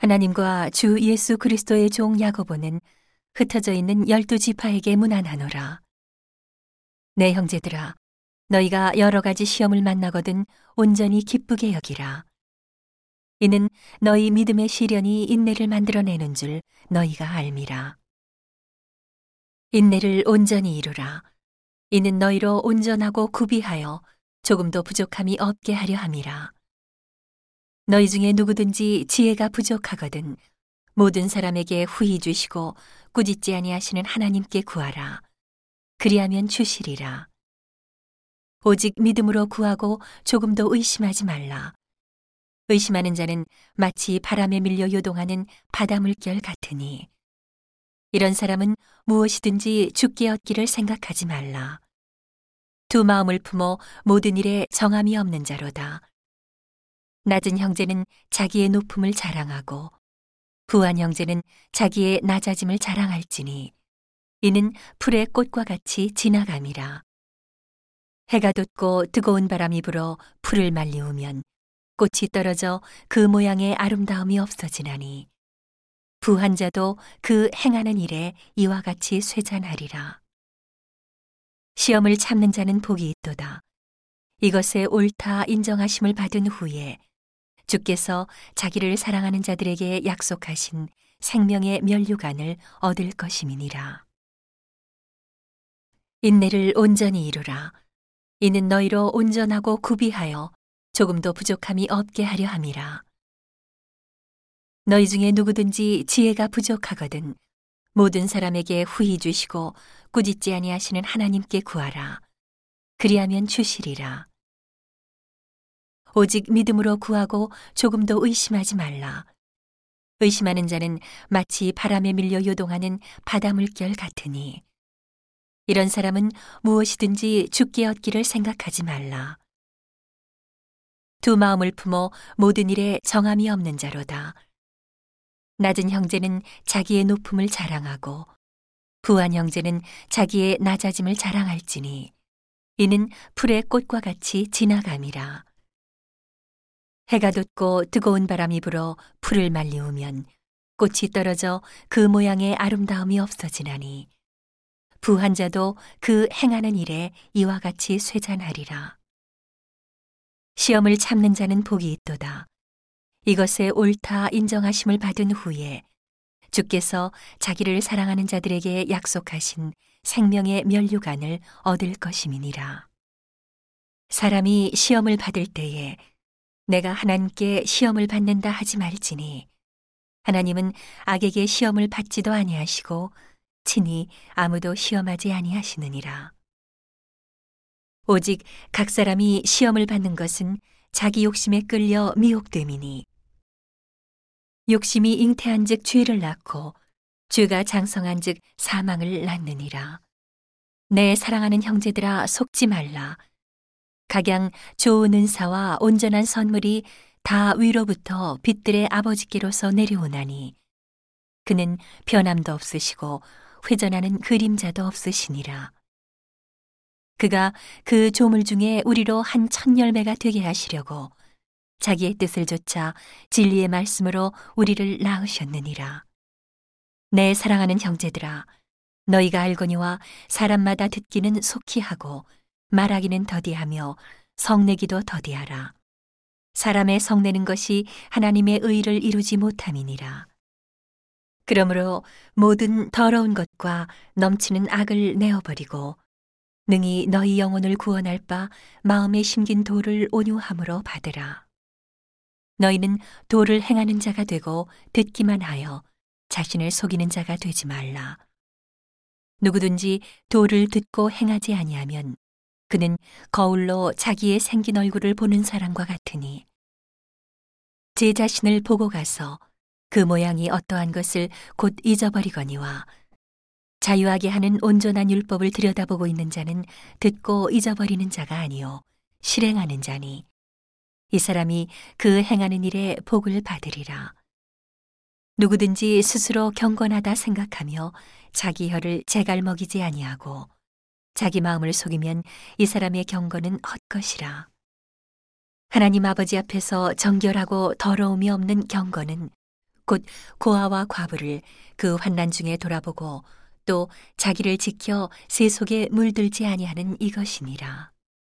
하나님과 주 예수 그리스도의 종 야고보는 흩어져 있는 열두 지파에게 문안하노라. 내 형제들아, 너희가 여러 가지 시험을 만나거든 온전히 기쁘게 여기라. 이는 너희 믿음의 시련이 인내를 만들어내는 줄 너희가 알미라. 인내를 온전히 이루라. 이는 너희로 온전하고 구비하여 조금도 부족함이 없게 하려 함이라. 너희 중에 누구든지 지혜가 부족하거든 모든 사람에게 후히 주시고 꾸짖지 아니하시는 하나님께 구하라. 그리하면 주시리라. 오직 믿음으로 구하고 조금도 의심하지 말라. 의심하는 자는 마치 바람에 밀려 요동하는 바다 물결 같으니 이런 사람은 무엇이든지 죽게 얻기를 생각하지 말라. 두 마음을 품어 모든 일에 정함이 없는 자로다. 낮은 형제는 자기의 높음을 자랑하고 부한 형제는 자기의 낮아짐을 자랑할지니 이는 풀의 꽃과 같이 지나감이라. 해가 돋고 뜨거운 바람이 불어 풀을 말리우면 꽃이 떨어져 그 모양의 아름다움이 없어지나니 부한 자도 그 행하는 일에 이와 같이 쇠잔하리라. 시험을 참는 자는 복이 있도다. 이것에 옳다 인정하심을 받은 후에 주께서 자기를 사랑하는 자들에게 약속하신 생명의 면류관을 얻을 것임이니라. 인내를 온전히 이루라. 이는 너희로 온전하고 구비하여 조금도 부족함이 없게 하려 함이라. 너희 중에 누구든지 지혜가 부족하거든 모든 사람에게 후히 주시고 꾸짖지 아니하시는 하나님께 구하라. 그리하면 주시리라. 오직 믿음으로 구하고 조금도 의심하지 말라. 의심하는 자는 마치 바람에 밀려 요동하는 바다 물결 같으니 이런 사람은 무엇이든지 죽게 얻기를 생각하지 말라. 두 마음을 품어 모든 일에 정함이 없는 자로다. 낮은 형제는 자기의 높음을 자랑하고 부한 형제는 자기의 낮아짐을 자랑할지니 이는 풀의 꽃과 같이 지나감이라. 해가 돋고 뜨거운 바람이 불어 풀을 말리우면 꽃이 떨어져 그 모양의 아름다움이 없어지나니 부한 자도 그 행하는 일에 이와 같이 쇠잔하리라. 시험을 참는 자는 복이 있도다. 이것에 옳다 인정하심을 받은 후에 주께서 자기를 사랑하는 자들에게 약속하신 생명의 면류관을 얻을 것임이니라. 사람이 시험을 받을 때에 내가 하나님께 시험을 받는다 하지 말지니 하나님은 악에게 시험을 받지도 아니하시고 친히 아무도 시험하지 아니하시느니라. 오직 각 사람이 시험을 받는 것은 자기 욕심에 끌려 미혹됨이니 욕심이 잉태한즉 죄를 낳고 죄가 장성한즉 사망을 낳느니라. 내 사랑하는 형제들아 속지 말라. 각양 좋은 은사와 온전한 선물이 다 위로부터 빛들의 아버지께로서 내려오나니 그는 변함도 없으시고 회전하는 그림자도 없으시니라. 그가 그 조물 중에 우리로 한 천열매가 되게 하시려고 자기의 뜻을 조차 진리의 말씀으로 우리를 낳으셨느니라. 내 사랑하는 형제들아, 너희가 알거니와 사람마다 듣기는 속히 하고 말하기는 더디하며 성내기도 더디하라. 사람의 성내는 것이 하나님의 의를 이루지 못함이니라. 그러므로 모든 더러운 것과 넘치는 악을 내어버리고 능히 너희 영혼을 구원할 바 마음에 심긴 도를 온유함으로 받으라. 너희는 도를 행하는 자가 되고 듣기만 하여 자신을 속이는 자가 되지 말라. 누구든지 도를 듣고 행하지 아니하면 그는 거울로 자기의 생긴 얼굴을 보는 사람과 같으니 제 자신을 보고 가서 그 모양이 어떠한 것을 곧 잊어버리거니와 자유하게 하는 온전한 율법을 들여다보고 있는 자는 듣고 잊어버리는 자가 아니요 실행하는 자니 이 사람이 그 행하는 일에 복을 받으리라. 누구든지 스스로 경건하다 생각하며 자기 혀를 제갈 먹이지 아니하고 자기 마음을 속이면 이 사람의 경건은 헛것이라. 하나님 아버지 앞에서 정결하고 더러움이 없는 경건은 곧 고아와 과부를 그 환난 중에 돌아보고 또 자기를 지켜 세 속에 물들지 아니하는 이것이니라.